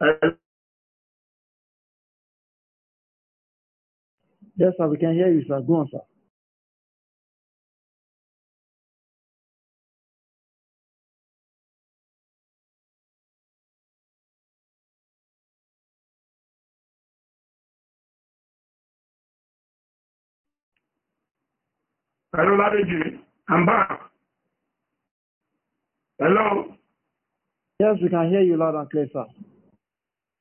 Yes, sir, we can hear you, sir. Go on, sir. hello, Ladeji. I'm back. Hello. Yes, we can hear you loud and clear, sir.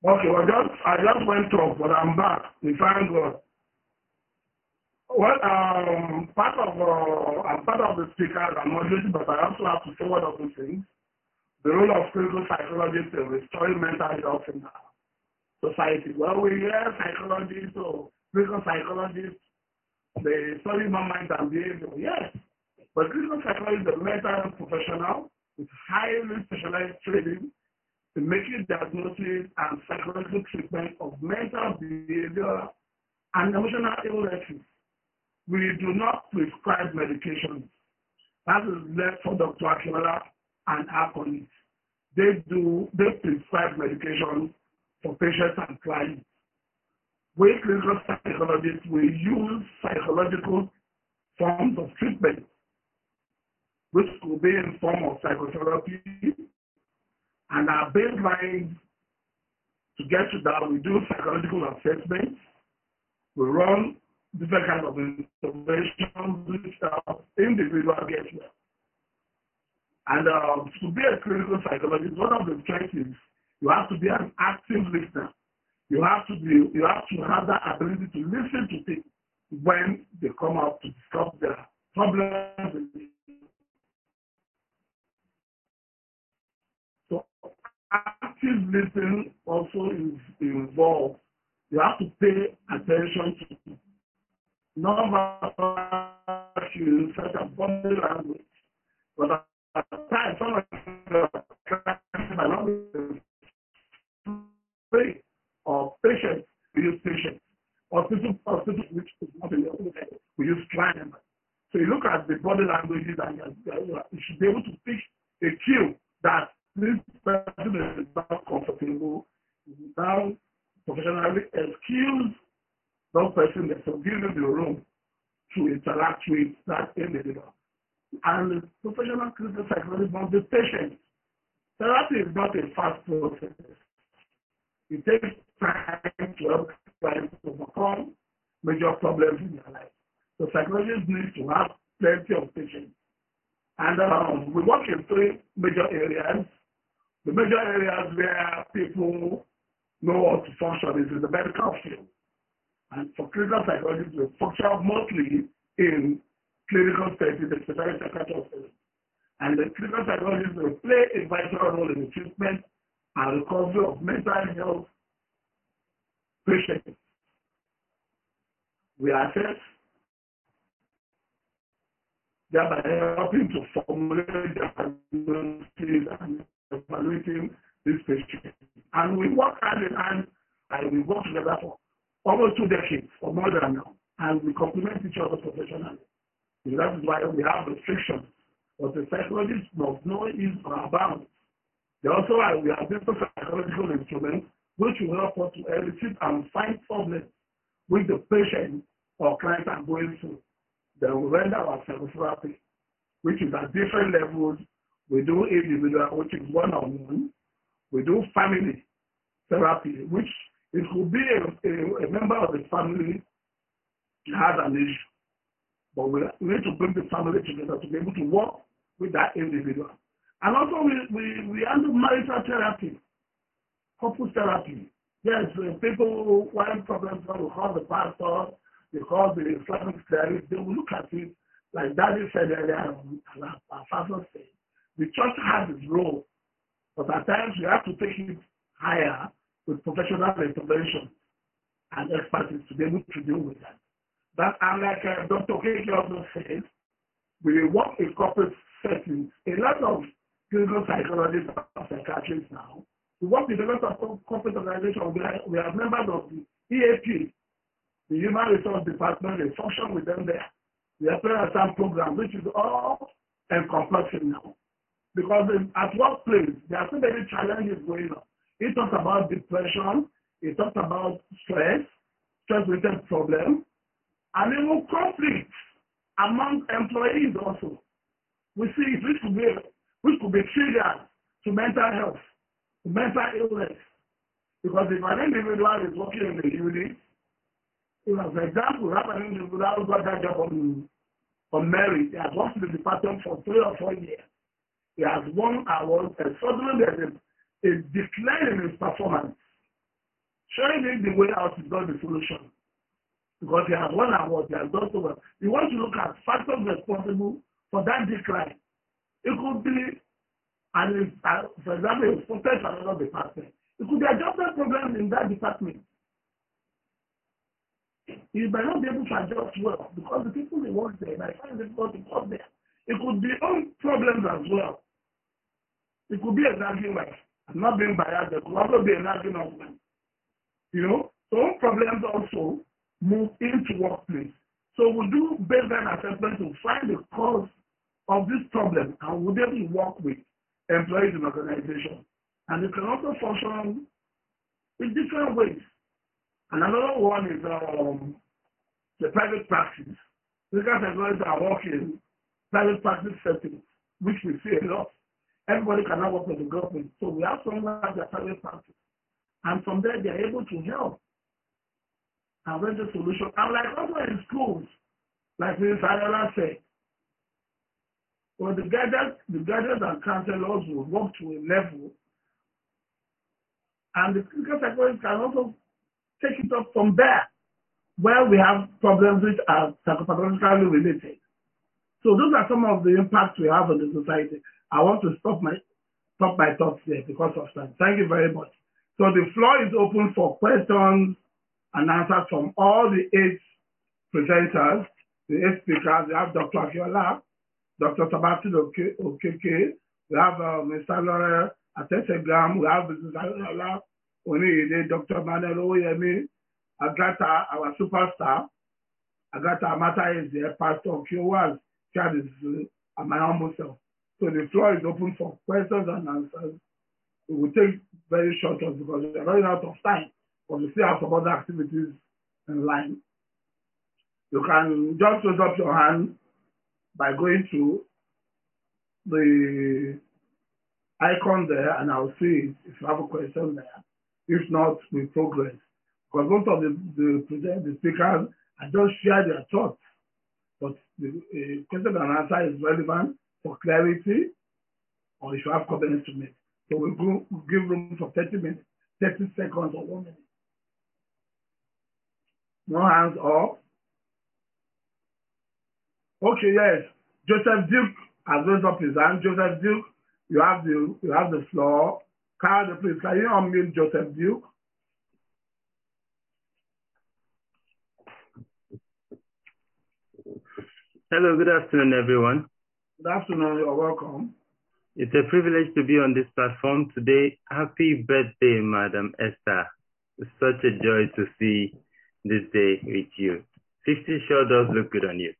Okay, well, just I just went off, but I'm back. We find God. Well, um, part of uh, I'm part of the speakers. I'm moderating, but I also have to say one of the things. The role of clinical psychologists in restoring mental health in our society. Well, we hear psychologists or clinical psychologists, they study mind and behavior. Yes, but clinical psychologist is a mental health professional with highly specialized training in making diagnosis and psychological treatment of mental behavior and emotional illnesses. We do not prescribe medications. That is left for Dr. Akinola and our colleagues. They do, they prescribe medications for patients and clients. We clinical psychologists, we use psychological forms of treatment, which could be in form of psychotherapy, and our baseline to get to that, we do psychological assessments, we run different kinds of help individual get. And uh, to be a clinical psychologist, one of the strengths is you have to be an active listener. You have to be, you have to have that ability to listen to people when they come out to discuss their problems. So active listening also is involved. You have to pay attention to non-verbal cues such as body language. But at times, some of the not or patients, we use patients. Hospital, hospital, which is not in the hospital, we use client. So you look at the body languages and you should be able to pick a cue that this person is not comfortable, now professionally excuse that person that give them the room to interact with that individual. And the professional clinical psychologist must be patient. Therapy is not a fast process. It takes time to help clients overcome major problems in their life. So psychologists need to have plenty of patience. And um, we work in three major areas. The major areas where people know how to function is in the medical field. And for clinical psychologists, function mostly in clinical settings, especially psychiatric settings. And the clinical psychologists will play a vital role in the treatment and recovery of mental health patients. We assess, thereby helping to formulate diagnosis and evaluating these patients. And we work hand in hand and we work together for almost two decades or more than now. And we complement each other professionally. And that is why we have restrictions. But the psychologists must know is our bounds. They also have, we have different psychological instruments which will help us to elicit and find problems with the patient or client are going through. Then we render our psychotherapy, which is at different levels. We do individual, which is one-on-one. We do family therapy, which it could be a, a, a member of the family has an issue. But we need to bring the family together to be able to work with that individual. And also we, we, we handle marital therapy, couple therapy. Yes, uh, people who have problems, will call the pastor, they call the Islamic cleric, they will look at it like Daddy said earlier, and our pastor said. The church has its role, but at times we have to take it higher with professional intervention and expertise to be able to deal with that. But unlike uh, Dr. Keke also says, we work in corporate settings. A lot of clinical psychologists and psychiatrists now, we work with a lot of corporate organizations. We are, we are members of the EAP, the Human Resource Department. They function with them there. We are playing some program, which is all encompassing now. Because in, at workplace, there are so many challenges going on. He talks about depression. He talks about stress, stress-related problem, and even conflict among employees also. We see it, which could be, which could be triggered to mental health, to mental illness. Because if an individual is working in the unit, you know, for example, have an individual who got that job on, on merit, he has worked in the department for three or four years. He has won awards, and suddenly there's a, a decline in his performance. Showing him the way out is not the solution. Because he has won awards, he has done so well. You want to look at factors responsible for that decline. It could be, and uh, for example, it's posted to another department. It could be adjustment problem in that department. You might not be able to adjust well because the people they work there might find it difficult to come there. It could be own problems as well. It could be a nagging wife. I'm not being biased. It could also be a nagging husband. You know, so problems also move into workplace. So we do baseline assessment to find the cause of this problem and we'll to work with employees in organization. And it can also function in different ways. And another one is um, the private practice. Legal employees are working private practice settings, which we see a lot. Everybody cannot work with the government. So we have someone who has a private practice. And from there, they're able to help and render solution. And like also in schools, like Mrs. Ayala said, well, the guidance, the guidance and counselors will work to a level, and the clinical psychologists can also take it up from there, where we have problems which are psychopathologically related. So those are some of the impacts we have on the society. I want to stop my stop my thoughts there because of time. Thank you very much. So the floor is open for questions and answers from all the eight presenters, the eight speakers. We have Dr. Akiola, Dr. Sabati Okeke, we have uh, Mr. Laura Atesegam, we have Mrs. Akiola Oniyede, Dr. Manuel Oyemi, Agata, our superstar. Agata Amata is the pastor of Kiowas, Chad is uh, my humble self. So the floor is open for questions and answers. We will take very short ones because we are running out of time, but we still have some other activities in line. You can just raise up your hand by going to the icon there and I'll see it if you have a question there. If not, we progress. Because most of the, the, the speakers I just share their thoughts, but the uh, question and answer is relevant for clarity or if you have comments to. So we'll, we'll give room for 30 minutes, 30 seconds or one minute. No hands up. Okay, yes. Joseph Duke has raised up his hand. Joseph Duke, you have the you have the floor. Carl, please, can you unmute Joseph Duke? Hello, good afternoon, everyone. Good afternoon, you're welcome. It's a privilege to be on this platform today. Happy birthday, Madam Esther. It's such a joy to see this day with you. 50 sure does look good on you.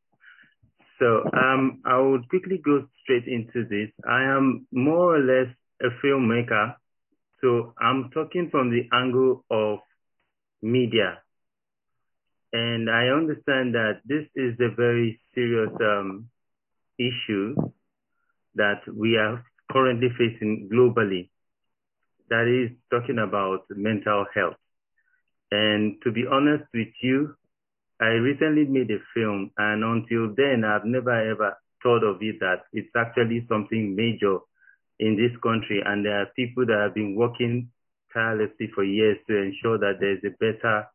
So um, I would quickly go straight into this. I am more or less a filmmaker. So I'm talking from the angle of media. And I understand that this is a very serious um, issue that we are currently facing globally. That is talking about mental health. And to be honest with you, I recently made a film, and until then, I've never ever thought of it that it's actually something major in this country. And there are people that have been working tirelessly for years to ensure that there's a better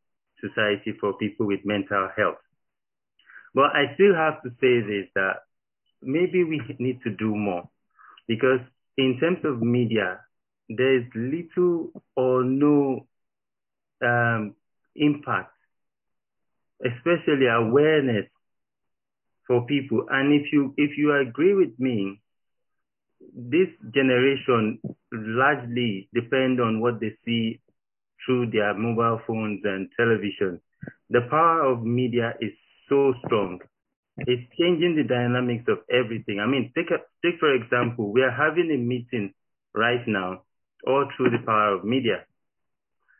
society for people with mental health. But I still have to say this that maybe we need to do more because in terms of media, there's little or no um, impact, especially awareness for people. And if you if you agree with me, this generation largely depend on what they see through their mobile phones and television. The power of media is so strong. It's changing the dynamics of everything. I mean, take a, take for example, we are having a meeting right now all through the power of media.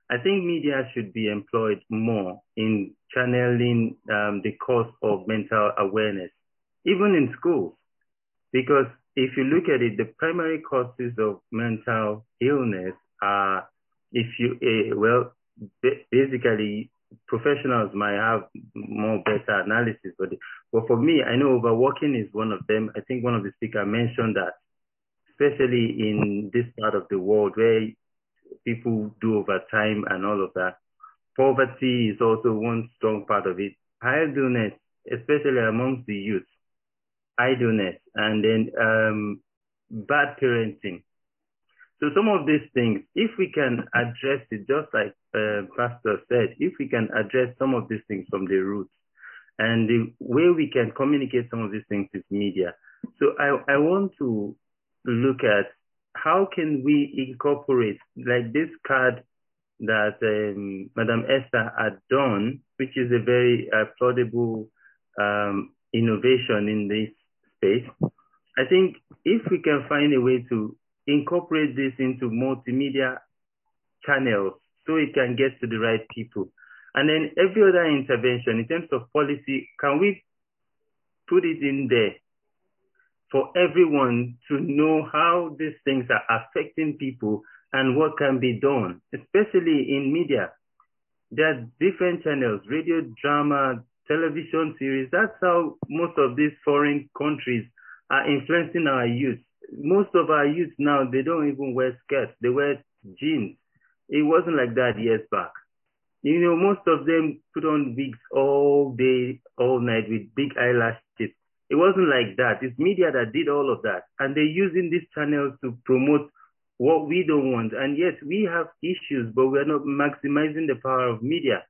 I think media should be employed more in channeling um, the cause of mental awareness, even in schools. Because if you look at it, the primary causes of mental illness are, if you, uh, well, basically professionals might have more better analysis, but, but for me, I know overworking is one of them. I think one of the speakers mentioned that, especially in this part of the world where people do overtime and all of that. Poverty is also one strong part of it. Idleness, especially amongst the youth, idleness, and then um, bad parenting. So some of these things, if we can address it, just like uh, Pastor said, if we can address some of these things from the roots, and the way we can communicate some of these things is media. So I, I want to look at how can we incorporate like this card that um, Madam Esther had done, which is a very applaudable um, innovation in this space. I think if we can find a way to incorporate this into multimedia channels so it can get to the right people. And then every other intervention in terms of policy, can we put it in there for everyone to know how these things are affecting people and what can be done, especially in media. There are different channels, radio, drama, television series. That's how most of these foreign countries are influencing our youth most of our youth now, they don't even wear skirts, they wear jeans. It wasn't like that years back. You know, most of them put on wigs all day, all night with big eyelashes. It wasn't like that. It's media that did all of that. And they're using these channels to promote what we don't want. And yes, we have issues, but we're not maximizing the power of media.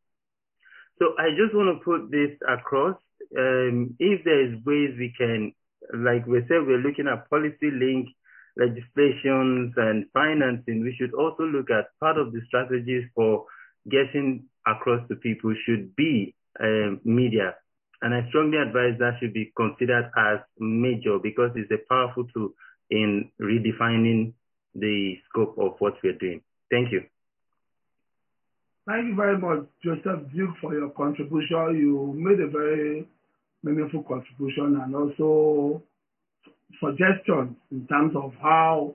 So I just want to put this across. Um, if there is ways we can like we said, we're looking at policy link legislations and financing. We should also look at part of the strategies for getting across to people should be um, media. And I strongly advise that should be considered as major because it's a powerful tool in redefining the scope of what we're doing. Thank you. Thank you very much, Joseph Duke, for your contribution. You made a very meaningful contribution and also suggestions in terms of how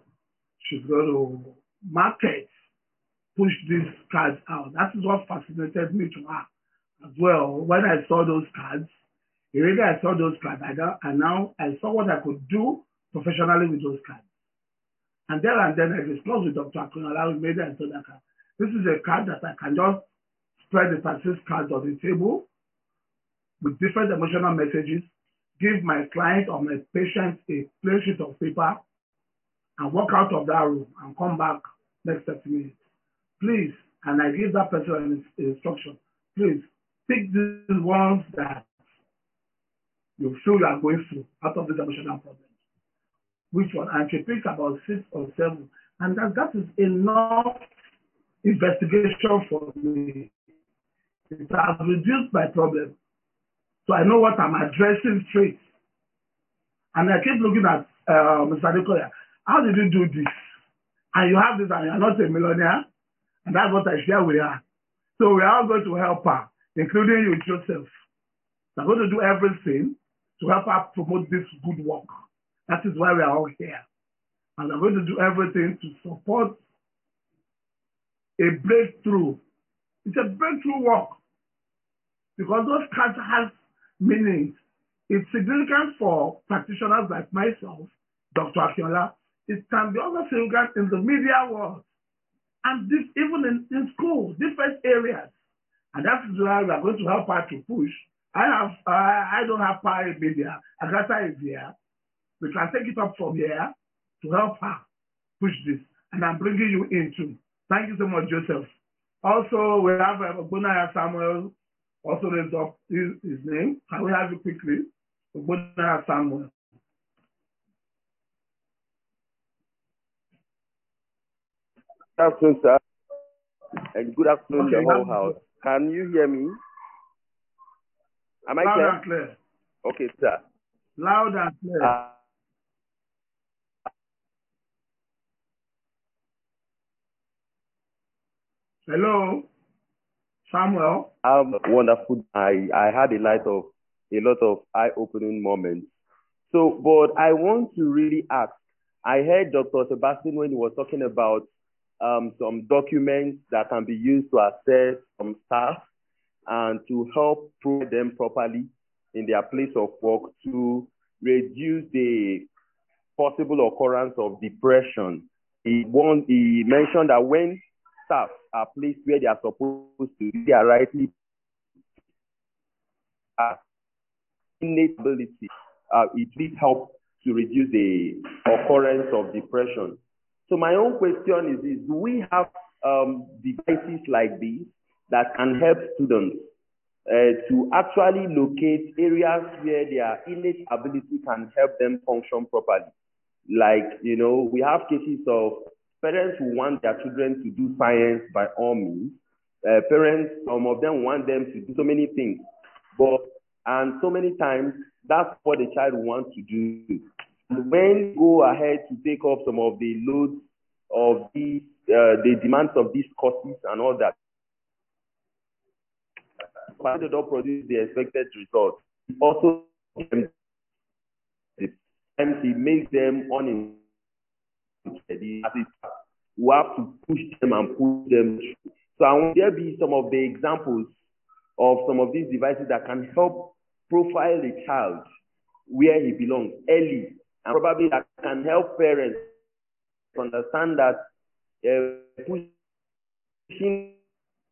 she's going to market, push these cards out. That is what fascinated me to her as well. When I saw those cards, immediately I saw those cards, I got, and now I saw what I could do professionally with those cards. And then and then I discussed with Dr. Akunala, we made and her, this is a card that I can just spread the taxes cards on the table with different emotional messages, give my client or my patient a plain sheet of paper and walk out of that room and come back next 30 minutes. Please, and I give that person an instruction, please pick the ones that you feel you are going through out of these emotional problems. Which one? And she picks about six or seven. And that, that is enough investigation for me. It has reduced my problem. So I know what I'm addressing straight. And I keep looking at uh, Mr. Adekoya. How did you do this? And you have this and you're not a millionaire. And that's what I share with her. So we are all going to help her, including you, Joseph. We're going to do everything to help her promote this good work. That is why we are all here. And we're going to do everything to support a breakthrough. It's a breakthrough work. Because those cards have meaning it's significant for practitioners like myself, Dr. Akinola. It can be also significant in the media world and this even in, in school, different areas. And that is why we are going to help her to push. I have uh, I don't have power in media. Agatha is here. We can take it up from here to help her push this. And I'm bringing you in too. Thank you so much, Joseph. Also, we have uh, Bunaya Samuel also raised up his, his name. Can we have it quickly? Ogbonna Samuel. Good afternoon, sir. And good afternoon, Okay, the whole house. Can you hear me? Am I Loud clear? and clear. Okay, sir. Loud and clear. Uh, Hello, Samuel. Um, wonderful. I, I had a lot of a lot of eye-opening moments. So, but I want to really ask. I heard Dr. Sebastian when he was talking about um, some documents that can be used to assess some staff and to help prove them properly in their place of work to reduce the possible occurrence of depression. He, one, he mentioned that when staff are placed where they are supposed to, they are rightly uh, innate ability. Uh, it will help to reduce the occurrence of depression. So my own question is, is do we have um, devices like these that can help students uh, to actually locate areas where their innate ability can help them function properly? Like, you know, we have cases of parents who want their children to do science by all means. Uh, parents, some of them want them to do so many things. But, and so many times, that's what the child wants to do. When go ahead to take up some of the loads of these, uh, the demands of these courses and all that, but they don't produce the expected results. Also, times it makes them uninterested. We have to push them and push them through. So, I want there be some of the examples of some of these devices that can help profile the child where he belongs early, and probably that can help parents understand that uh, pushing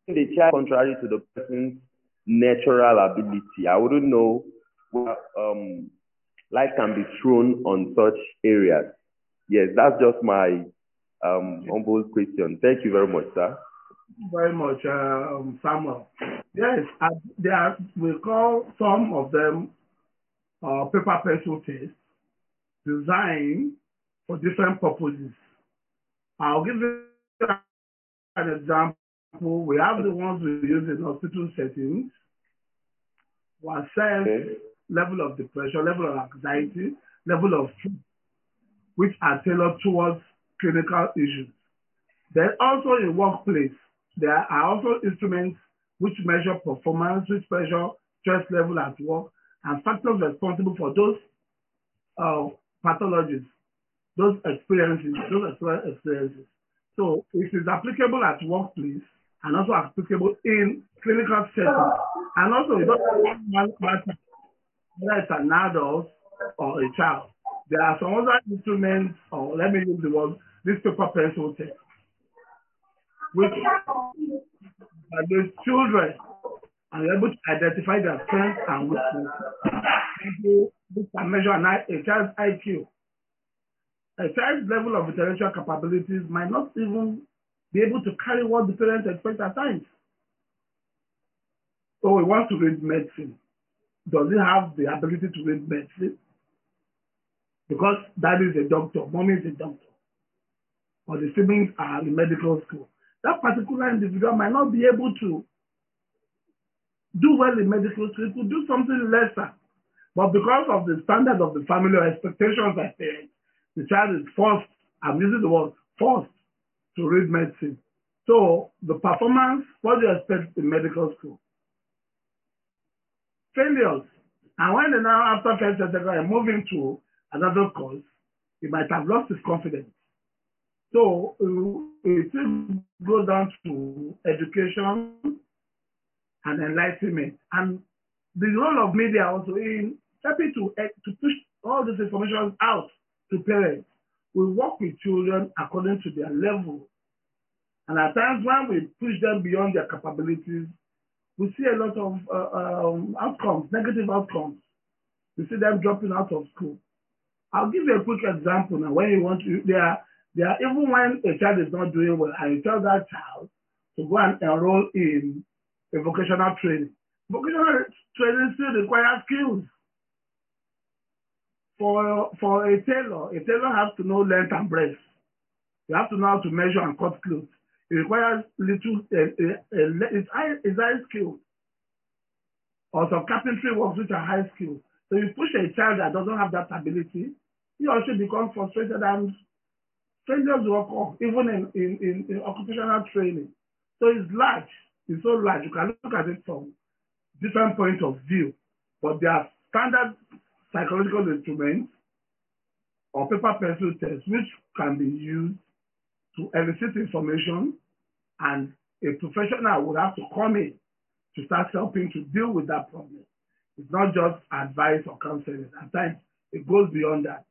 the child contrary to the person's natural ability. I wouldn't know where um, light can be thrown on such areas. Yes, that's just my um, humble question. Thank you very much, sir. very much, uh, um, Samuel. Yes, uh, there are, we call some of them uh, paper pencil tests designed for different purposes. I'll give you an example. We have the ones we use in hospital settings to assess Okay. level of depression, level of anxiety, level of which are tailored towards clinical issues. Then also in workplace, there are also instruments which measure performance, which measure stress level at work, and factors responsible for those uh, pathologies, those experiences, those experiences. So it is applicable at workplace and also applicable in clinical settings. And also it doesn't matter whether it's an adult or a child. There are some other instruments, or let me use the word, this paper pencil test, which those children are able to identify their strengths and weaknesses. Can measure an a child's IQ. A child's level of intellectual capabilities might not even be able to carry what the parents expect at times. So we want to read medicine. Does he have the ability to read medicine? Because daddy is a doctor, mommy is a doctor, or the siblings are in medical school. That particular individual might not be able to do well in medical school. Could do something lesser. But because of the standard of the family or expectations by parents, the child is forced, I'm using the word forced, to read medicine. So the performance, what do you expect in medical school? Failures. And when they now, after first, are moving to another cause, he might have lost his confidence. So uh, it goes down to education and enlightenment. And the role of media also in helping to, eh, to push all this information out to parents. We work with children according to their level. And at times when we push them beyond their capabilities, we see a lot of uh, um, outcomes, negative outcomes. We see them dropping out of school. I'll give you a quick example now. When you want to, there are, there are, even when a child is not doing well, and you tell that child to go and enroll in a vocational training. Vocational training still requires skills. For, for a tailor, a tailor has to know length and breadth. You have to know how to measure and cut clothes. It requires little, uh, uh, uh, it's, high, it's high skill. Some carpentry works which are high skill. So you push a child that doesn't have that ability, he or she becomes frustrated and failures will occur, even in, in, in, in occupational training. So it's large. It's so large. You can look at it from different points of view. But there are standard psychological instruments or paper pencil tests which can be used to elicit information and a professional would have to come in to start helping to deal with that problem. It's not just advice or counseling. At times, it goes beyond that.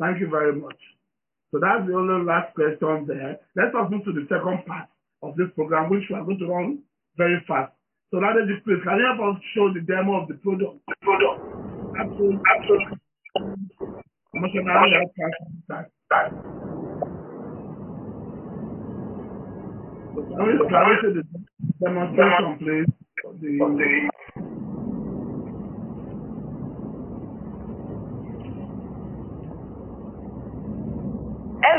Thank you very much. So that's the only last question there. Let's move to the second part of this program, which we are going to run very fast. So that is please, can you help us show the demo of the product? The product. Absolutely. Absolutely. Can we, the demonstration, please? The, the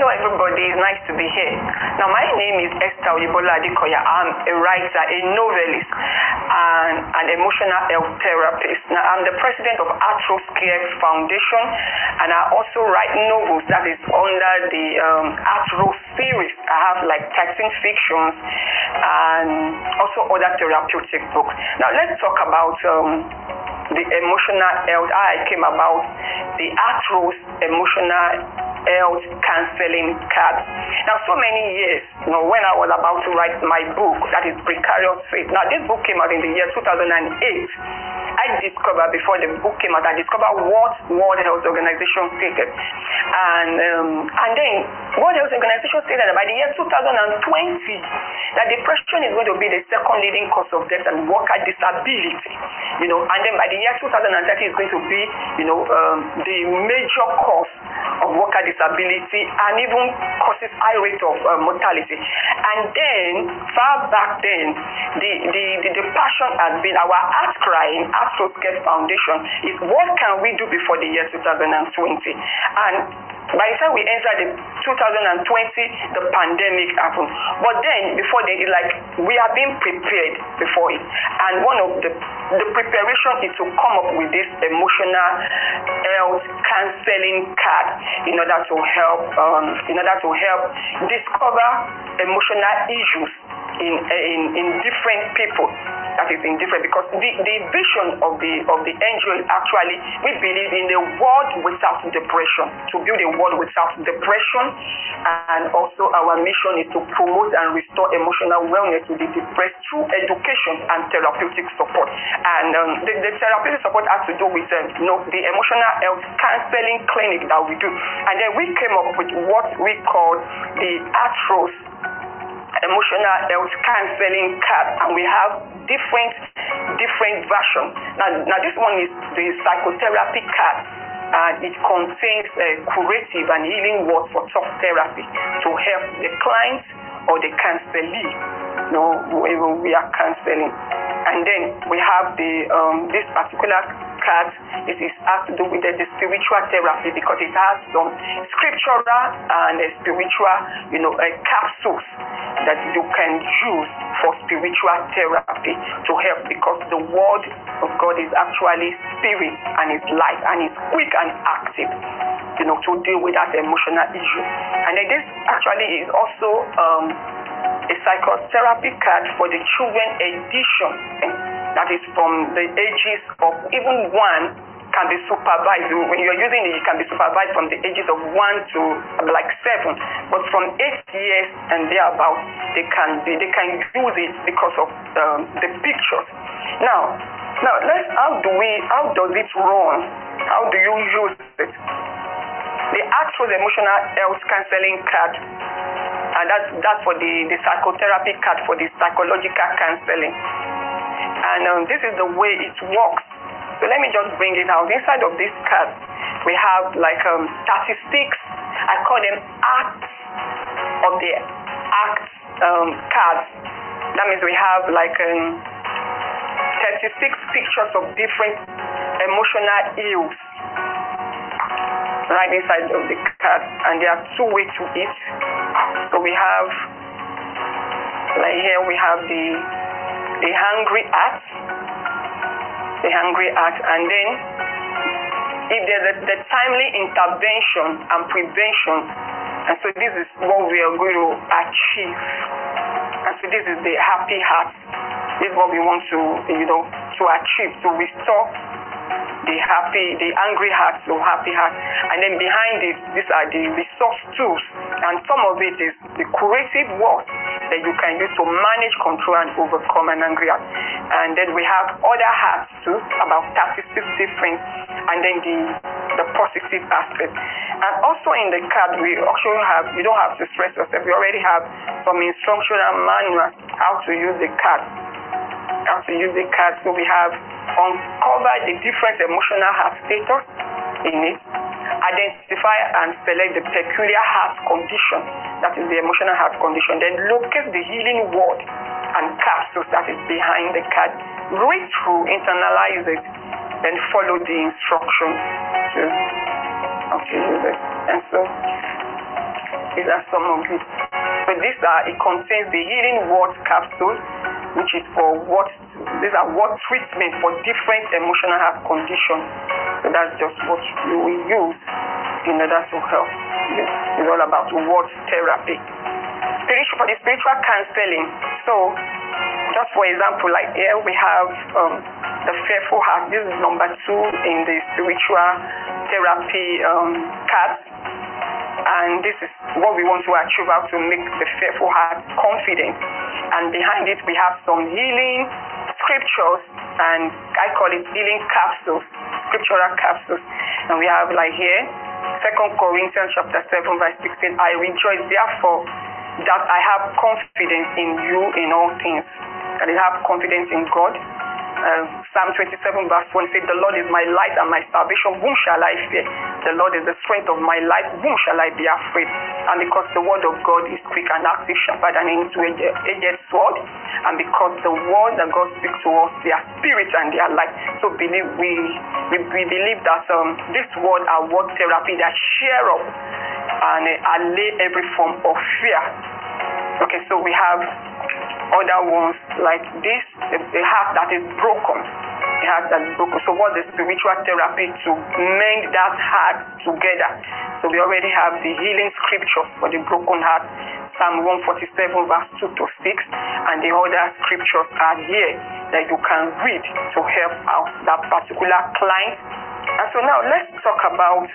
Hello, everybody. It's nice to be here. Now, my name is Esther Oyibola Adekoya. I'm a writer, a novelist, and an emotional health therapist. Now, I'm the president of Atros Care Foundation, and I also write novels that is under the um, series. I have like 13 fictions and also other therapeutic books. Now, let's talk about um, the emotional health, I came about the Atros emotional health counseling card. Now, so many years, you know, when I was about to write my book, that is Precarious Faith. Now, this book came out in the year 2008. I discovered before the book came out, I discovered what World Health Organization stated, and um, and then World Health Organization stated that by the year 2020, that depression is going to be the second leading cause of death and worker disability. You know, and then by the year 2030 is going to be, you know, um, the major cause of worker disability and even causes high rate of uh, mortality. And then far back then, the, the, the, the passion has been our art cry in Astro Foundation is what can we do before the year 2020? And by the time we enter the 2020, the pandemic happened. But then before then, it's like we have been prepared before it. And one of the the preparation is to come up with this emotional health counseling card in order to help um, in order to help discover emotional issues in in in different people that is in different because the the vision of the of the NGO is actually we believe in a world without depression to build a world without depression. And also our mission is to promote and restore emotional wellness to the depressed through education and therapeutic support. And um, the, the therapeutic support has to do with um, you know the emotional health counseling clinic that we do. And then we came up with what we call the Atros emotional health counseling card. And we have different different versions now now this one is the psychotherapy card and it contains a curative and healing words for talk therapy to help the client or the counselee you know whoever we are counseling and then we have the um, this particular card it is has to do with the, the spiritual therapy because it has some scriptural and uh, spiritual you know uh, capsules that you can use for spiritual therapy to help because the word of God is actually spirit and it's life and it's quick and active you know to deal with that emotional issue. And then this actually is also um, a psychotherapy card for the children edition that is from the ages of even one can be supervised. When you're using it, it can be supervised from the ages of one to like seven. But from eight years and thereabout, they can be they can use it because of um, the pictures. Now, now let's how do we how does it run? How do you use it? The Atros Emotional Health Counseling Card and that's that's for the the psychotherapy card for the psychological counseling. And um, this is the way it works. So let me just bring it out. Inside of this card we have like um, statistics. I call them acts of the acts um, cards. That means we have like um, 36 pictures of different emotional ills right inside of the card. And there are two ways to it so we have like here we have the the hungry act the hungry act and then if there's a, the timely intervention and prevention and so this is what we are going to achieve And so this is the happy heart. This is what we want to, you know, to achieve, to restore the happy, the angry heart to happy heart. And then behind it, these are the resource tools. And some of it is the creative work that you can use to manage, control, and overcome an angry heart. And then we have other hearts too, about 36 different, and then the the positive aspect. And also in the card, we actually have, you don't have to stress yourself, we already have some instructional manual how to use the card. How to use the card. So we have uncover the different emotional heart status in it, identify and select the peculiar heart condition, that is the emotional heart condition, then locate the healing word and capsules that is behind the card, read through, internalize it, then follow the instructions to, to use it. And so these are some of it. So these are it contains the healing word capsule, which is for what these are what treatment for different emotional health conditions. So that's just what you will use in order to help. It's all about word therapy. Spiritual for the spiritual counseling. So just for example, like here we have um, the fearful heart. This is number two in the spiritual therapy um, card and this is what we want to achieve how to make the fearful heart confident and behind it we have some healing scriptures and i call it healing capsules scriptural capsules and we have like here second corinthians chapter 7 verse 16 i rejoice therefore that i have confidence in you in all things that i have confidence in god uh, Psalm 27 verse 1 says, The Lord is my light and my salvation. Whom shall I fear? The Lord is the strength of my life. Whom shall I be afraid? And because the word of God is quick and active, sharper than any two-edged sword, and because the word that God speaks to us, their spirit and their life. So believe we we, we believe that um, this word are word therapy that share up and uh, allay every form of fear. Okay, so we have other ones like this, a, a heart that is broken. Heart that is broken. So what the spiritual therapy to mend that heart together. So we already have the healing scripture for the broken heart. Psalm 147 verse 2 to 6 and the other scriptures are here that you can read to help out that particular client. And so now let's talk about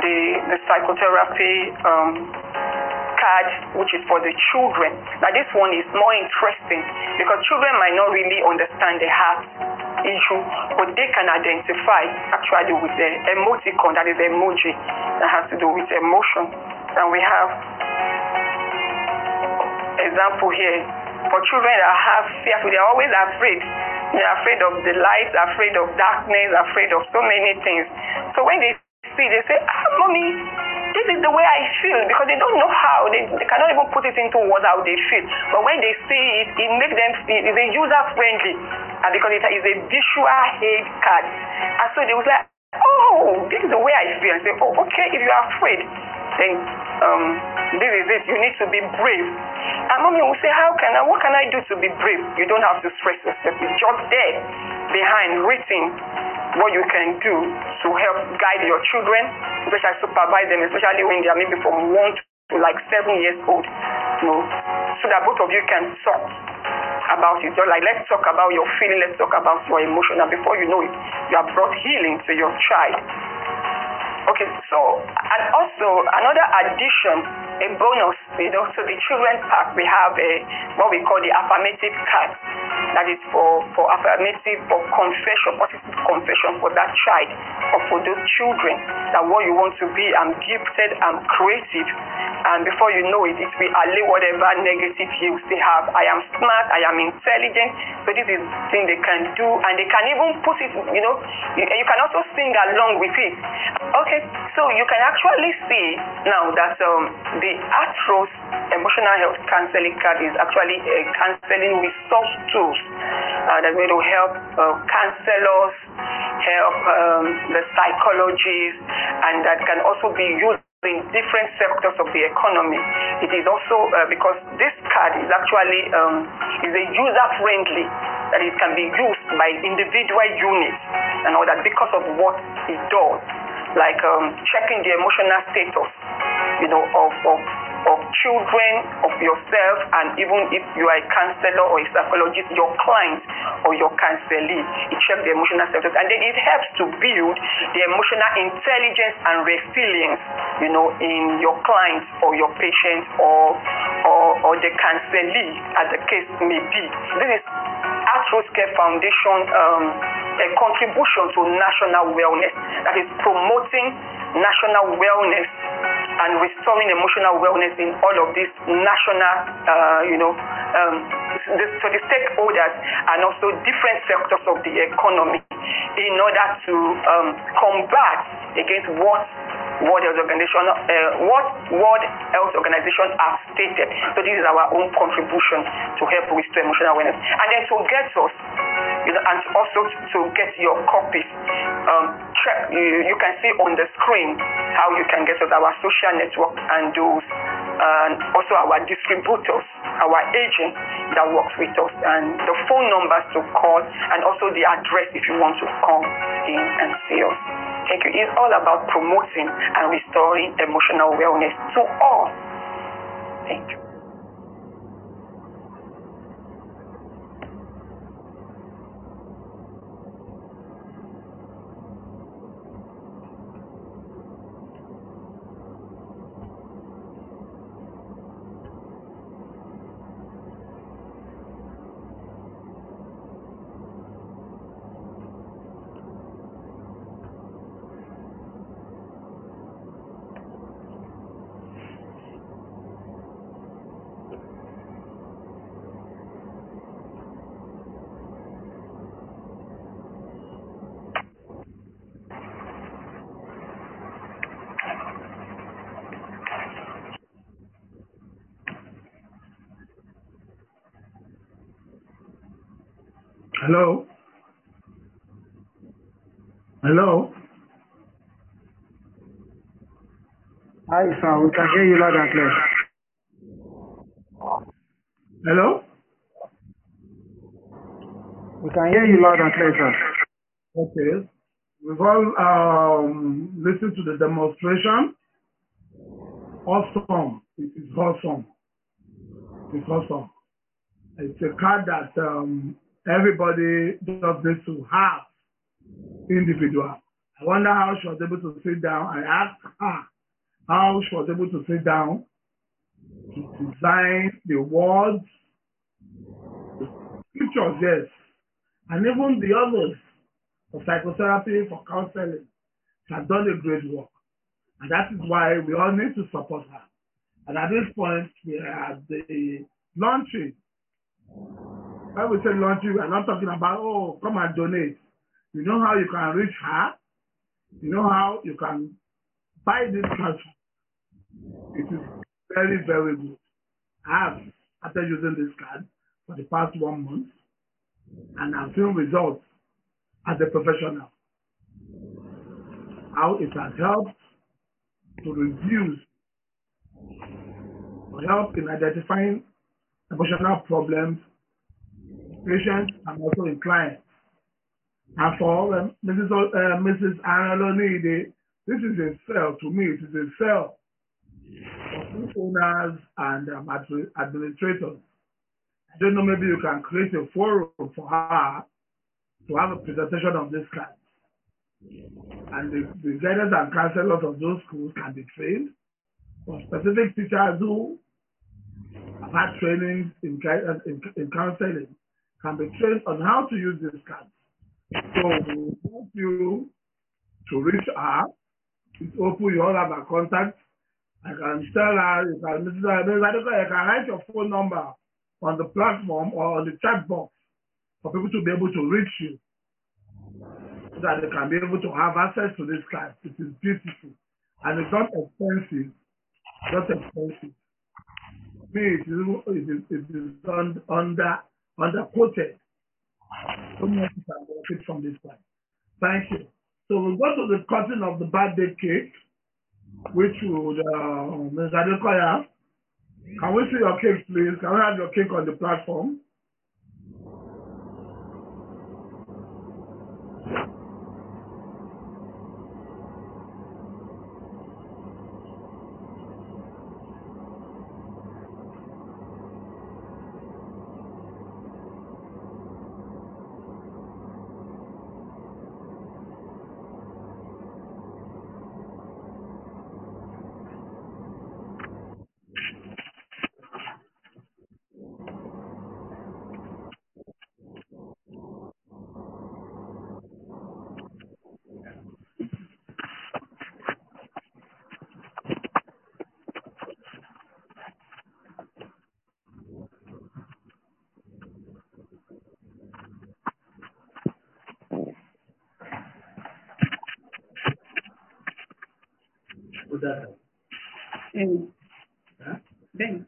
the, the psychotherapy um, card, which is for the children. Now, this one is more interesting because children might not really understand the heart issue, but they can identify actually with the emoticon, that is emoji that has to do with emotion. And we have example here for children that have fearful, they are always afraid. They are afraid of the light, afraid of darkness, afraid of so many things. So when they see, they say, ah, mommy, this is the way I feel because they don't know how. They, they cannot even put it into words how they feel. But when they see it, it makes them feel it's a user friendly. And because it is a visual aid card. And so they was like, oh, this is the way I feel. And say, oh, okay, if you are afraid, then um, this is it. You need to be brave. And mommy will say, how can I, what can I do to be brave? You don't have to stress yourself. It's just there behind written what you can do to help guide your children, especially supervise them, especially when they are maybe from one to like seven years old, you know, so that both of you can talk about it. Just like let's talk about your feeling, let's talk about your emotion, and before you know it, you have brought healing to your child. Okay, so and also another addition, a bonus, you know, so the children part we have a what we call the affirmative card. That is for for affirmative for confession, positive confession for that child or for those children that what you want to be, I'm gifted, I'm creative, and before you know it, it will allay whatever negative views they have. I am smart, I am intelligent. So this is thing they can do, and they can even put it, you know, you, you can also sing along with it. Okay, so you can actually see now that um, the Atros emotional health counseling card is actually a counseling resource tools uh, going to help uh, counselors, help um, the psychologists, and that can also be used in different sectors of the economy. It is also uh, because this card is actually um, is a user friendly that it can be used by individual units and all that because of what it does, like um, checking the emotional status, you know, of, of of children of yourself and even if you are a counselor or a psychologist, your client or your counselee. It checks the emotional status and then it helps to build the emotional intelligence and resilience, you know, in your client or your patient or or, or the counselee as the case may be. This is Atroscare Foundation um, a contribution to national wellness that is promoting national wellness and restoring emotional wellness in all of these national, uh, you know, um, the, so the stakeholders and also different sectors of the economy in order to um, combat against what World Health Organization, uh, what World Health Organization have stated. So this is our own contribution to help restore emotional wellness. and then to get us, you know, and also to get your copies. Um, check, you, you can see on the screen how you can get us our social network and those, and also our distributors, our agent that works with us, and the phone numbers to call, and also the address if you want to come in and see us. Thank you. It's all about promoting and restoring emotional wellness to all. Thank you. Hello? Hello? Hi, sir. We can hear you loud and clear. Hello? We can hear you loud and clear, sir. Okay. We've all um, listened to the demonstration. Awesome. It is awesome. It's awesome. It's a card that um, everybody just needs to have individual. I wonder how she was able to sit down. I asked her how she was able to sit down to design the words, the pictures, yes, and even the others for psychotherapy, for counseling, have done a great work. And that is why we all need to support her. And at this point, we are at the launching. When we say launching, we are not talking about, oh, come and donate. You know how you can reach her. You know how you can buy this platform. It is very, very good. I have started using this card for the past one month, and I've seen results as a professional. How it has helped to reduce or help in identifying emotional problems, patients, and also in clients. And for Mrs. O, uh, Mrs. Aralonide, this is a cell, to me, it is a cell for owners and um, administrators. I don't know, maybe you can create a forum for her to have a presentation of this kind. And the, the guidance and counselors of those schools can be trained for specific teachers who have had training in, in, in counseling can be trained on how to use these cards. So we want you to reach her. It's open, you all have her contact. I can tell her, you can, you can write your phone number on the platform or on the chat box for people to be able to reach you so that they can be able to have access to this card. It is beautiful and it's not expensive, not expensive. Me, it is, it is, it is un, under under quoted. So people can benefit from this card. Thank you. So we'll go to the cutting of the birthday cake, which would uh, Ms. Adekoya. Can we see your cake, please? Can we have your cake on the platform? mudança. É. Tá? Bem.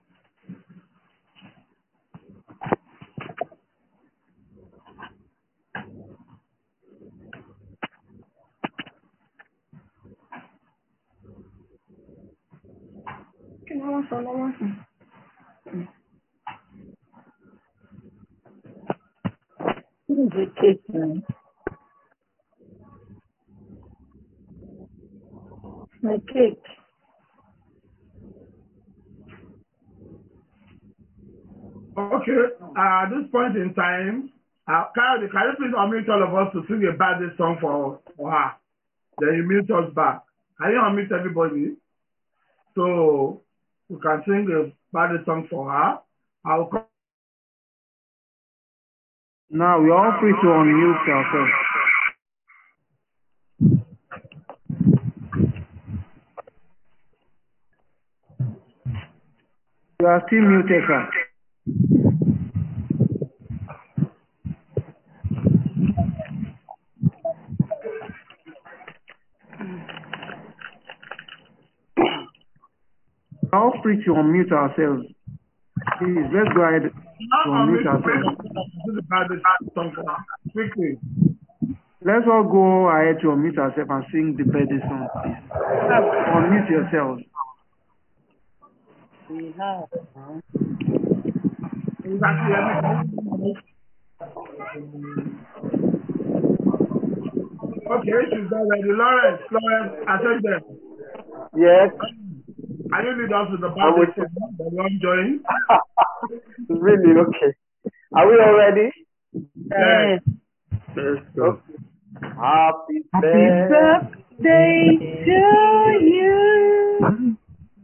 Que não lançou, não lançou. Que. My cake. Okay, uh, at this point in time, uh, Kyle, can you please unmute all of us to sing a birthday song for, for her? Then you mute us back. Can you unmute everybody? So we can sing a birthday song for her. I will come. Now we are all free to unmute ourselves. You are still. We are all free to unmute ourselves. Please, let's go ahead to unmute ourselves. Quickly. Let's all go ahead to unmute ourselves and sing the birthday song, please. Unmute yourselves. We have. Is that the Okay, she's already. Lawrence, Lawrence, attend them. Yes, Can you lead us to the I'm with birthday song that you enjoying? really okay. Are we all ready? Yes. Let's. Happy Happy birthday. birthday to you.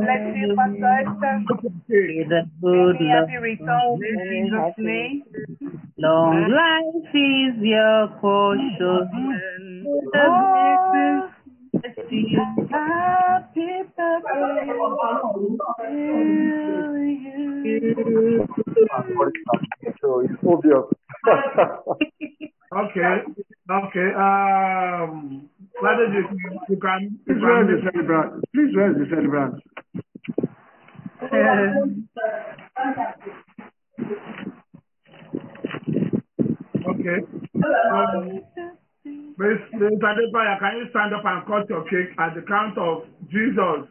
Bless you, Pastor Esther. Okay. the good Many happy returns in Jesus' name. Long life is your portion. Oh, happy birthday to you. So it's obvious. Okay. Okay. Um, whether you, you can, you Please raise the can celebrant. Please raise the celebrant. okay. Um, Miss Miss Adebayo, can you stand up and cut your cake at the count of Jesus?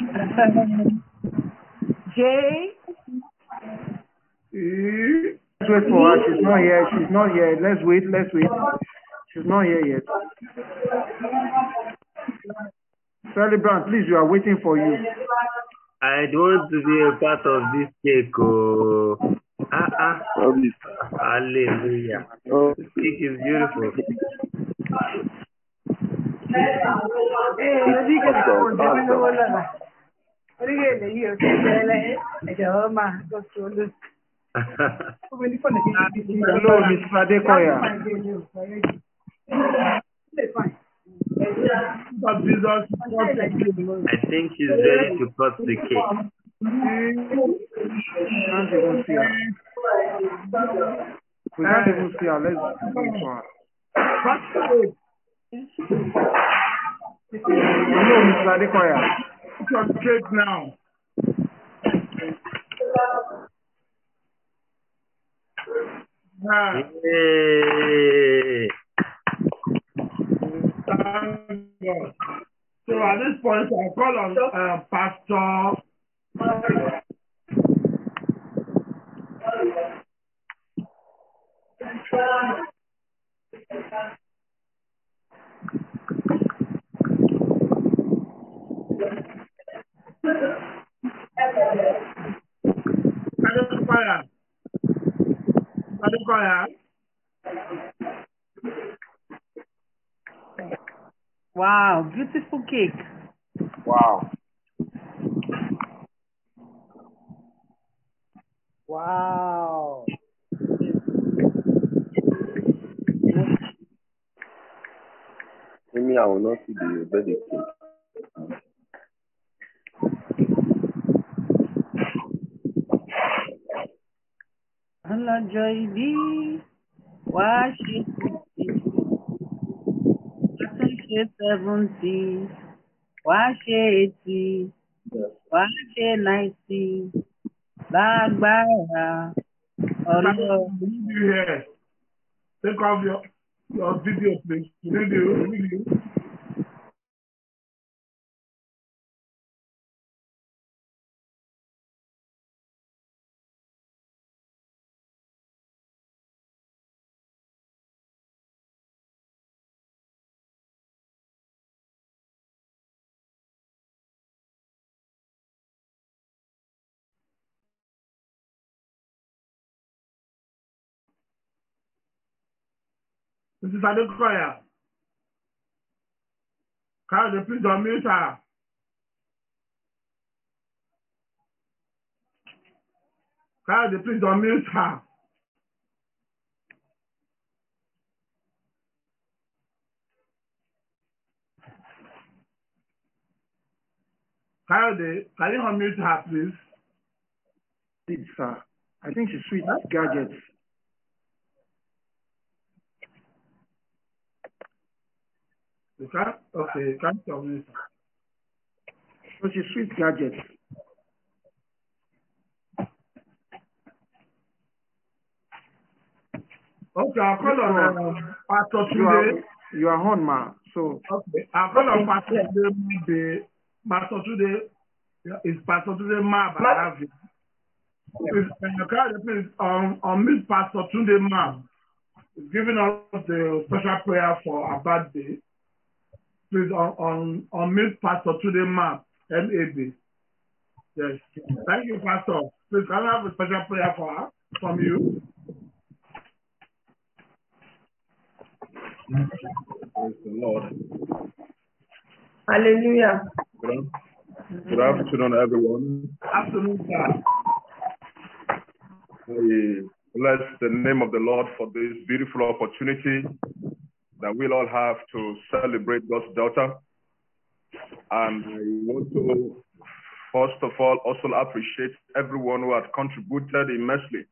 J. E. Let's wait for her. She's not here. She's not here. Let's wait. Let's wait. She's not here yet. Celebrant, please, we are waiting for you. I want to be a part of this cake. Oh, ah, ah. Hallelujah. Oh, This cake is beautiful. awesome, awesome. Orílẹ̀-èdè yìí ò tẹ̀lé ẹlẹ́ ẹ̀jọ̀ máa tó tó lù. Gbogbo ní fọ̀nà kìí ti di Hello, Mr. Adekoya. I think she's ready to cut the cake. We can't even see her. We can't even see her. Let's wait for her. Cut the cake. Hello, Mr. Adekoya. Cut your cake now. Ah, Yay! Thank God. So at this point, I call on uh, Pastor. Adekoya. Adekoya. Wow, beautiful cake. Wow. Wow. Mimi, I will not see the birthday cake. Ọlọ́jọ́ ìbí wàá ṣe ṣe seventy wàá ṣe eighty wàá ṣe ninety lágbára ọlọ́run. Take off your, your video, please. You need the, you need the Mrs. Adekoya. Kayode, please unmute her. Kayode, please unmute her. Kayode, can you unmute her, please? Please, sir. I think she's sweet gadgets. You can? Okay, you can unmute her. So she's sweet gadgets. Okay, I'll call on um, Pastor You Tunde. are, you are on, ma. So Okay, I'll call on Pastor Tunde. Pastor Tunde is Pastor Tunde Ma. Please, can you call the please um, on Miss Pastor Tunde Ma is giving us the special prayer for our birthday. Please on on on Miss Pastor Tunde Ma M A B. Yes, thank you, Pastor. Please can I have a special prayer for her from you? Praise the Lord. Hallelujah. Good, good afternoon, everyone. Afternoon, sir. We bless the name of the Lord for this beautiful opportunity that we'll all have to celebrate God's daughter. And I want to, first of all, also appreciate everyone who has contributed immensely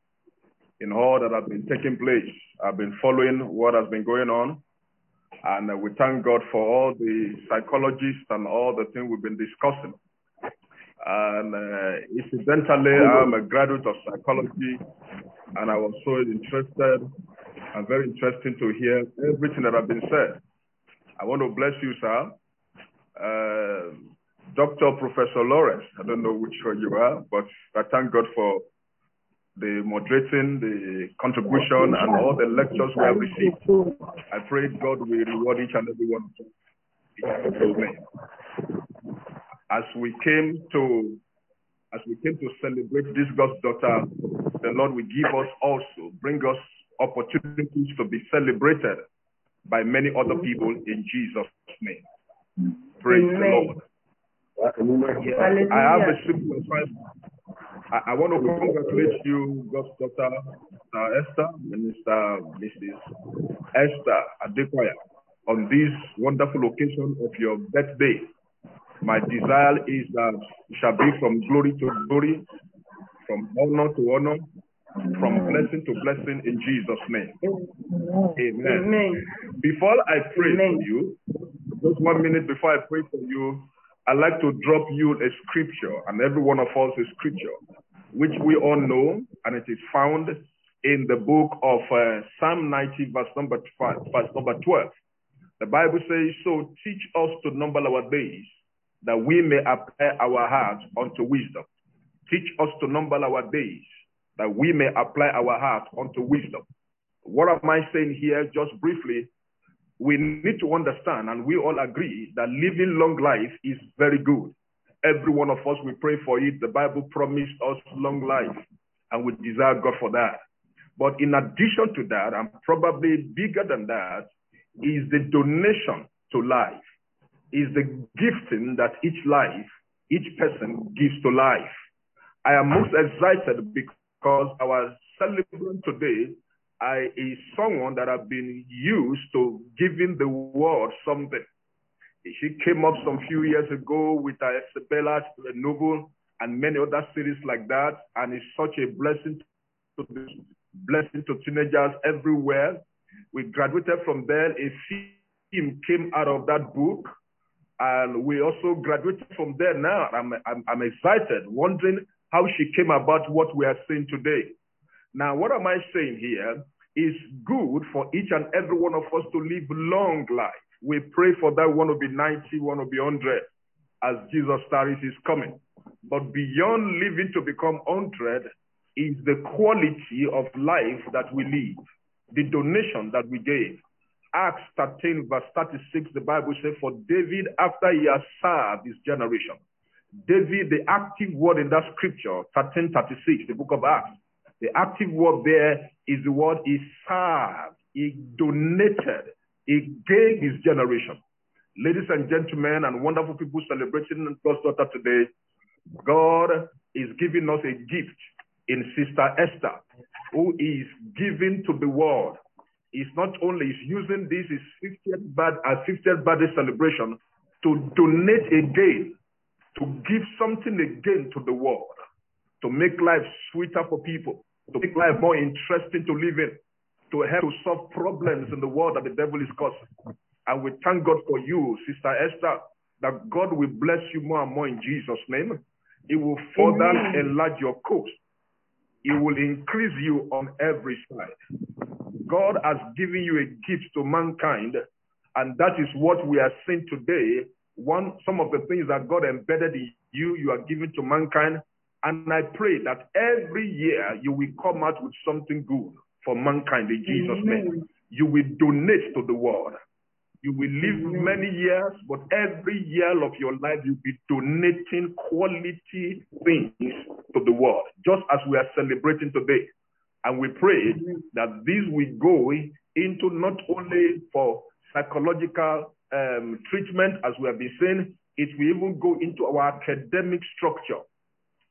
in all that has been taking place. I've been following what has been going on. And uh, we thank God for all the psychologists and all the things we've been discussing. And uh, incidentally, I'm a graduate of psychology, and I was so interested and very interesting to hear everything that has been said. I want to bless you, sir. Uh, Dr. Professor Lawrence, I don't know which one you are, but I thank God for the moderating, the contribution, and all the lectures we have received. I pray God will reward each and every one of us. As we came to as we came to celebrate this God's daughter, the Lord will give us also, bring us opportunities to be celebrated by many other people in Jesus' name. Praise the Lord. I have a simple assignment. I, I want to congratulate you, God's daughter, uh, Esther, Minister, Mrs. Esther Adekoya, on this wonderful occasion of your birthday. My desire is that it shall be from glory to glory, from honor to honor, from blessing to blessing in Jesus' name. Amen. Amen. Before I pray Amen. for you, just one minute before I pray for you, I'd like to drop you a scripture, and every one of us a scripture, which we all know, and it is found in the book of uh, Psalm 90, verse number, five, verse number 12. The Bible says, So teach us to number our days, that we may apply our hearts unto wisdom. Teach us to number our days, that we may apply our heart unto wisdom. What am I saying here, just briefly? We need to understand, and we all agree, that living long life is very good. Every one of us, we pray for it. The Bible promised us long life, and we desire God for that. But in addition to that, and probably bigger than that, is the donation to life, is the gifting that each life, each person gives to life. I am most excited because because our celebrant today I, is someone that have been used to giving the world something. She came up some few years ago with uh, Isabella Noble and many other series like that, and it's such a blessing to blessing to teenagers everywhere. We graduated from there. A film came out of that book, and we also graduated from there. Now I'm, I'm, I'm excited, wondering how she came about what we are seeing today. Now, what am I saying here? Is good for each and every one of us to live long life. We pray for that one to be 90, one to be 100 as Jesus Christ is coming. But beyond living to become 100 is the quality of life that we live, the donation that we gave. Acts 13, verse 36, the Bible says, For David, after he has served his generation, David, the active word in that scripture, 1336, the book of Acts, the active word there is the word he served, he donated, he gave his generation. Ladies and gentlemen, and wonderful people celebrating God's daughter today, God is giving us a gift in Sister Esther, who is giving to the world. He's not only is using this his 50th bad, uh, 50th birthday celebration to donate again, to give something again to the world, to make life sweeter for people, to make life more interesting to live in, to help to solve problems in the world that the devil is causing. And we thank God for you, Sister Esther, that God will bless you more and more in Jesus' name. He will further Amen. enlarge your coast. He will increase you on every side. God has given you a gift to mankind, and that is what we are seeing today. One, some of the things that God embedded in you, you are giving to mankind. And I pray that every year you will come out with something good for mankind in Jesus' name. You will donate to the world. You will live Amen. many years, but every year of your life you'll be donating quality things to the world, just as we are celebrating today. And we pray Amen. that this will go into not only for psychological um, treatment, as we have been saying, it will even go into our academic structure,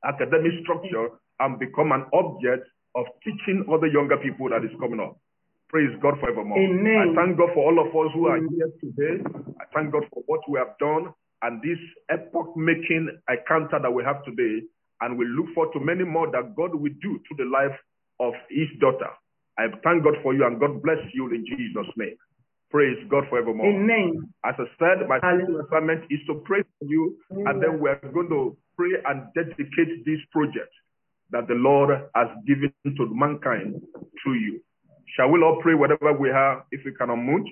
academic structure, and become an object of teaching other younger people that is coming up. Praise God forevermore. Amen. I thank God for all of us who are here today. I thank God for what we have done and this epoch-making encounter that we have today. And we look forward to many more that God will do to the life of His daughter. I thank God for you and God bless you in Jesus' name. Praise God forevermore. Amen. As I said, my assignment is to pray for you, and then we're going to pray and dedicate this project that the Lord has given to mankind through you. Shall we all pray whatever we have, if we can unmute,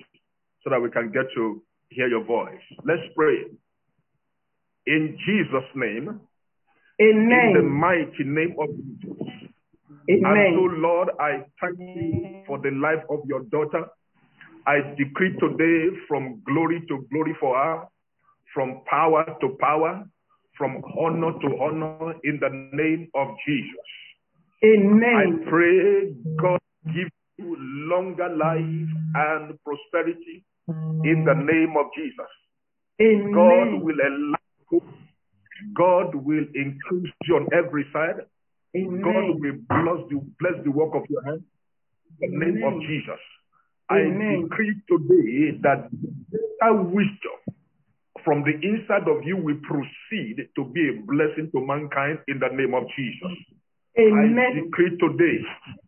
so that we can get to hear your voice? Let's pray. In Jesus' name, Amen. in the mighty name of Jesus. And so, Amen. Lord, I thank you for the life of your daughter. I decree today from glory to glory for her, from power to power, from honor to honor in the name of Jesus. Amen. I pray God give you longer life and prosperity in the name of Jesus. Amen. God will you. God will increase you on every side. God Amen. will bless the, bless the work of your hand. In the name of Amen. I Amen. decree today that greater wisdom from the inside of you will proceed to be a blessing to mankind in the name of Jesus. Amen. I Amen. decree today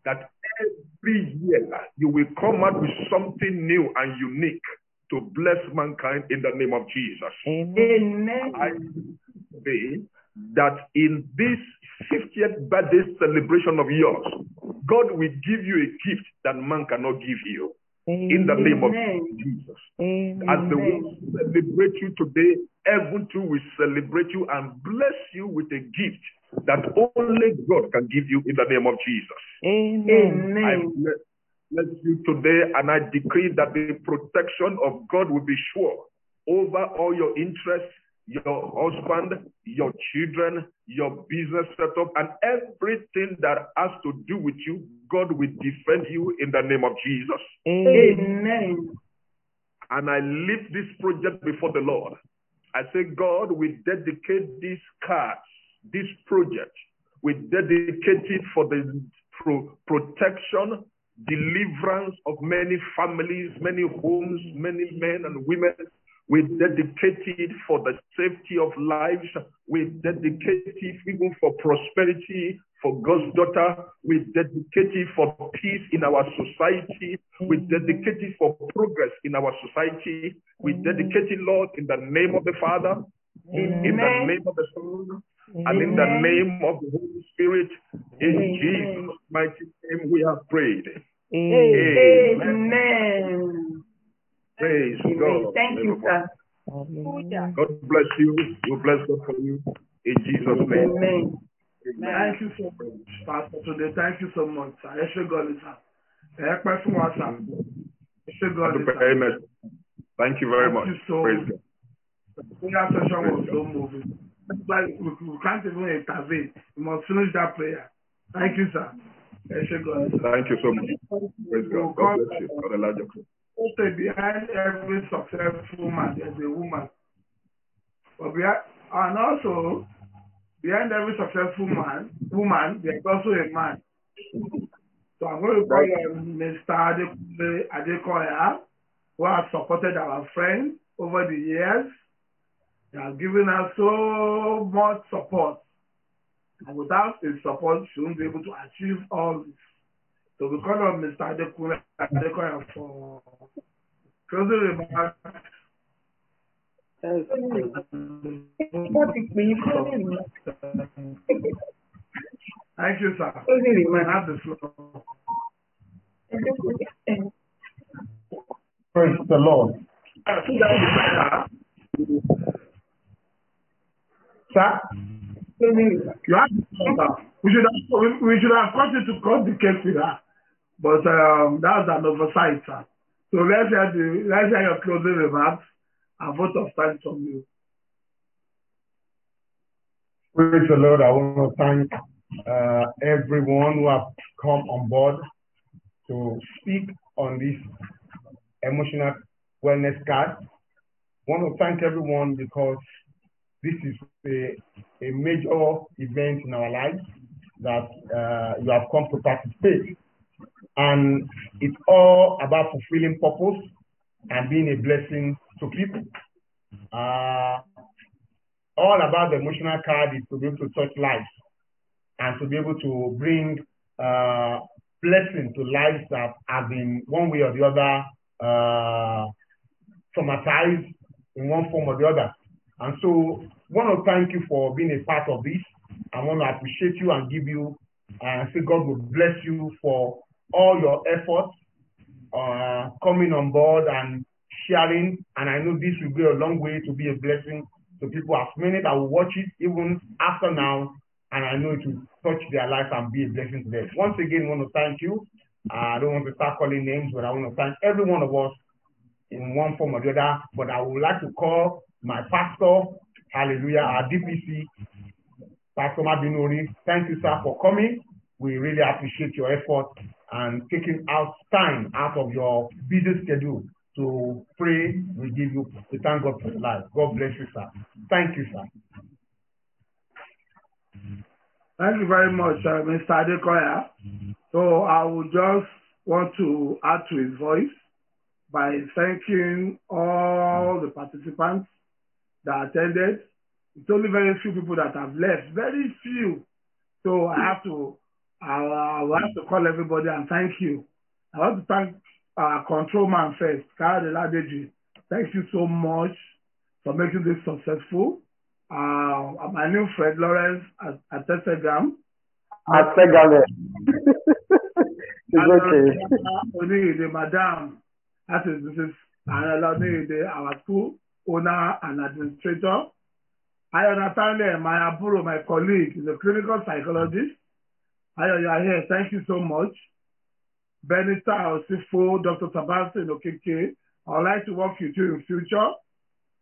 that every year you will come out with something new and unique to bless mankind in the name of Jesus. Amen. I say that in this 50th birthday celebration of yours, God will give you a gift that man cannot give you. In the name of Amen. Jesus. As the Amen. world celebrate you today, heaven too will celebrate you and bless you with a gift that only God can give you in the name of Jesus. I Amen. bless, bless you today and I decree that the protection of God will be sure over all your interests, your husband, your children, your business setup, and everything that has to do with you. God will defend you in the name of Jesus. Amen. And I lift this project before the Lord. I say, God, we dedicate these cards, this project, We dedicate it for the pro- protection, deliverance of many families, many homes, many men and women. We dedicate it for the safety of lives. We dedicate it even for prosperity, for God's daughter. We dedicate it for peace in our society. We dedicate it for progress in our society. We dedicate it, Lord, in the name of the Father, in the name of the Son, and in the name of the Holy Spirit. In Jesus' mighty name we have prayed. Amen. Amen. Praise Amen. God. Thank you, sir. God bless you. We bless God for you. In Jesus' name. Amen. Thank you so much, Pastor Tunde. Thank you so much, sir. Ẹ ṣé gan ni, sir. Ẹ pẹ́ fún wa, sir. Ẹ ṣé gan sir. Thank you very Thank much. you so Praise God. Prayer session was so moving. That's why we, we can't even intervene. We must finish that prayer. Thank you, sir. Ẹ ṣé gan sir. Thank you so much. Praise God. God bless you. God allow you. Also, behind every successful man, there's a woman. But behind, and also, behind every successful man, woman, there's also a man. So I'm going to call on Mr. Adekoya, who has supported our friend over the years. He has given us so much support. And without his support, she won't be able to achieve all this. So call on Mr. Adekunle Adekoya for closing remarks. Thank you, sir. You have the floor. Praise the Lord. Sir. You have the floor, sir. We should have we, we should have it to cut the cake with her, but um, that's an oversight, sir. So let's hear the let's hear your closing remarks and vote of thanks from you. praise the Lord. I want to thank uh, everyone who have come on board to speak on this emotional wellness card. I want to thank everyone because this is a, a major event in our lives that uh, you have come to participate. And it's all about fulfilling purpose and being a blessing to people. Uh, all about the emotional card is to be able to touch lives and to be able to bring uh, blessing to lives that have been one way or the other uh, traumatized in one form or the other. And so, want to thank you for being a part of this. I want to appreciate you and give you and say God will bless you for all your efforts uh, coming on board and sharing. And I know this will go a long way to be a blessing to people as many that will watch it even after now. And I know it will touch their life and be a blessing to them. Once again, I want to thank you. I don't want to start calling names, but I want to thank every one of us in one form or the other. But I would like to call my pastor, hallelujah, our DPC, Pastor Mabinori. Thank you, sir, for coming. We really appreciate your effort and taking out time out of your busy schedule to pray. We give you, we thank God for your life. God bless you, sir. Thank you, sir. Thank you very much, uh, Mr. Adekoya. So I would just want to add to his voice by thanking all the participants that attended. It's only very few people that have left, very few. So I have to, I, have to call everybody and thank you. I want to thank our control man first, Kyle Ladeji. Thank you so much for making this successful. Uh, my new friend Lawrence at, at Tesegam. Àtẹ̀gàlẹ̀. It's okay. Oniyede, madam, that is Mrs. Anela Oniyede, our school owner and administrator. I understand my Aburo, my colleague, is a clinical psychologist. Are here. Thank you so much. Benita Osifo, Dr. Sebastian Okeke. I would like to work with you in future.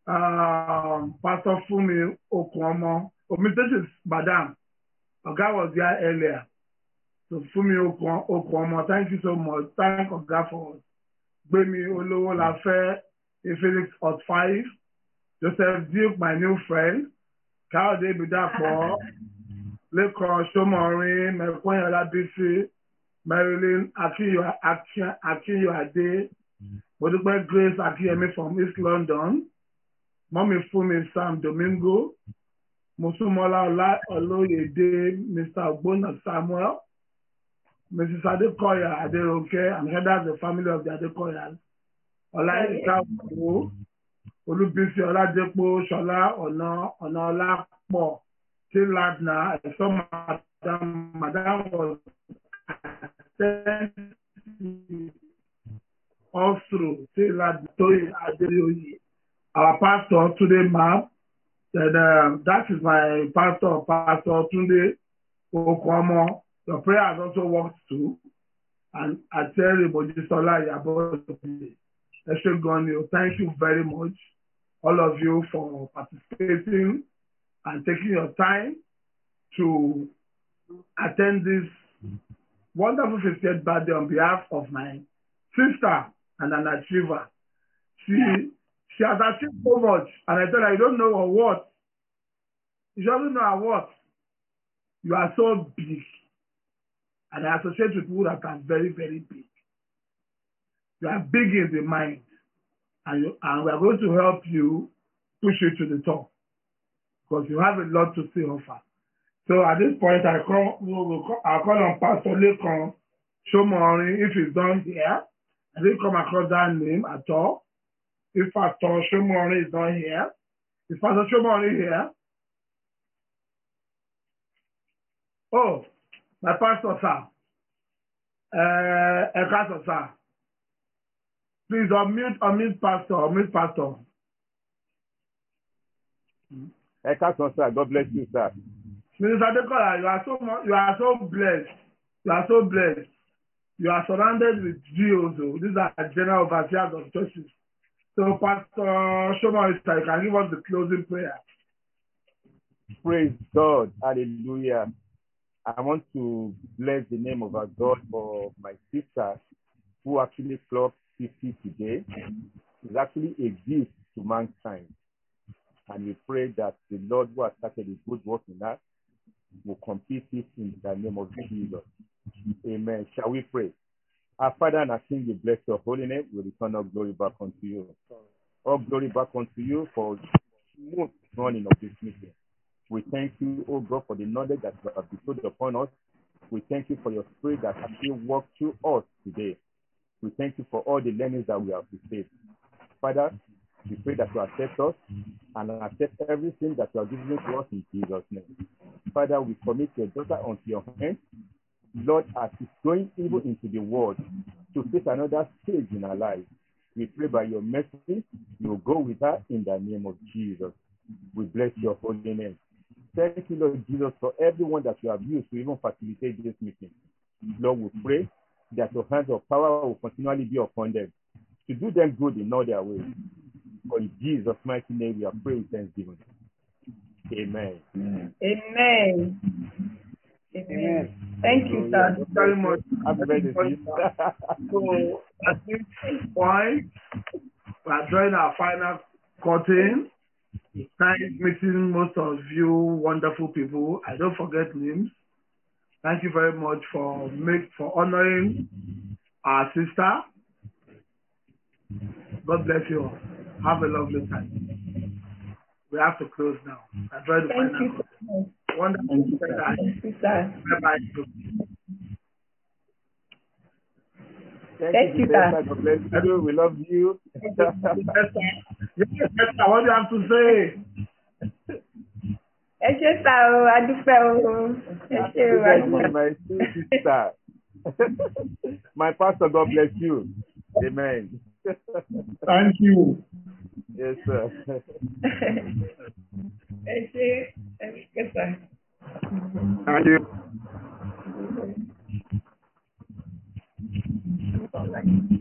Um, Pastor Fumi Okuomo. Oh, is Madam. Oga was there earlier. So Fumi Okuo- Okuomo, thank you so much. Thank Oga for Gbemi Olowo Lafe, Felix Hot Five, Joseph Duke, my new friend, Kayode Bidapo, Lẹ́kọ̀ọ́ Ṣọ́mọ̀rin, Mẹ̀kúnyẹ̀ Ọlábísí, Marilyn Aki- Akínyọ̀adé, Modúpẹ́ Grace Akíyẹmí from East London, Mọ́mí Fúnmi Sam Domingo, Mùsùlùmọ́lá Ọlá Olóyèdè Mr. Ogbonna Samuel, Mrs. Adekoya Aderoke, and headers the family of the Adekoyas. Ọláyínká Òwò, Olúbísí Ọládépò, Ṣọlá Ọ̀nà Ọ̀nà Ọlápọ̀, Tí Ladna, ẹ̀ṣọ́ Madam Madam was attending all through Tí Ladna Tóyè Adéoyè. Our pastor Túndé Mab, said um, that is my pastor, Pastor Túndé Okomo. Your prayer has also worked too. And Ateri Mojisola Yabode. Eshe Gonio, thank you very much, all of you, for participating and taking your time to attend this wonderful 50th birthday on behalf of my sister and an achiever. She she has achieved so much, and I her, you don't know her what. You doesn't know her what. You are so big. And I associate with people that are very, very big. You are big in the mind. And, you, and we are going to help you push you to the top. Because you have a lot to say offer. So at this point, I call, we will call, I'll call on Pastor Lekon Shomori if he's done here. I didn't come across that name at all. If Pastor Shomori is not here, is Pastor Shomori here? Oh, my pastor, sir. Uh, a pastor, sir. Please unmute, unmute pastor, unmute pastor. Ẹ káàsán sir, God bless you sir. Minister Adekola, you are so you are so blessed. You are so blessed. You are surrounded with GOs. oh. These are general overseers of churches. So Pastor Shomori, sir, you can give us the closing prayer. Praise God. Hallelujah. I want to bless the name of our God for my sister who actually clocked 50 today. It's actually a gift to mankind. And we pray that the Lord who has started a good work in us will complete it in the name of Jesus. Amen. Shall we pray? Our Father and our King, we bless your holy name. We return our glory back unto you. All glory back unto you for smooth running of this meeting. We thank you, oh God, for the knowledge that you have bestowed upon us. We thank you for your spirit that actually worked through us today. We thank you for all the learnings that we have received. Father, we pray that you accept us and accept everything that you are giving to us in Jesus' name. Father, we commit your daughter onto your hands. Lord, as she's going even into the world to face another stage in her life, we pray by your mercy, you will go with her in the name of Jesus. We bless your holy name. Thank you, Lord Jesus, for everyone that you have used to even facilitate this meeting. Lord, we pray that your hands of power will continually be upon them to do them good in all their ways. For in Jesus' mighty name, we are praying thanksgiving. Amen. Amen. Amen. Thank you, sir. Thank you very much. Happy birthday to you. So at this point, we are drawing our final curtain. It's nice meeting most of you wonderful people. I don't forget names. Thank you very much for make for honoring our sister. God bless you all. Have a lovely time. We have to close now. Tried to Thank find you out. so much. Wonderful. Thank you, sir. Bye bye. Thank, Thank you, you, sir. God bless you. We love you. Yes, sir. Yes, sir. What do you have to say? Ẹ ṣé sá o, a dúpẹ́ o. Ẹ ṣé o, my sister. my pastor, God bless you. Amen. Thank you. yes, sir. Ẹ ṣé, ẹ ṣé. Thank you. Thank you.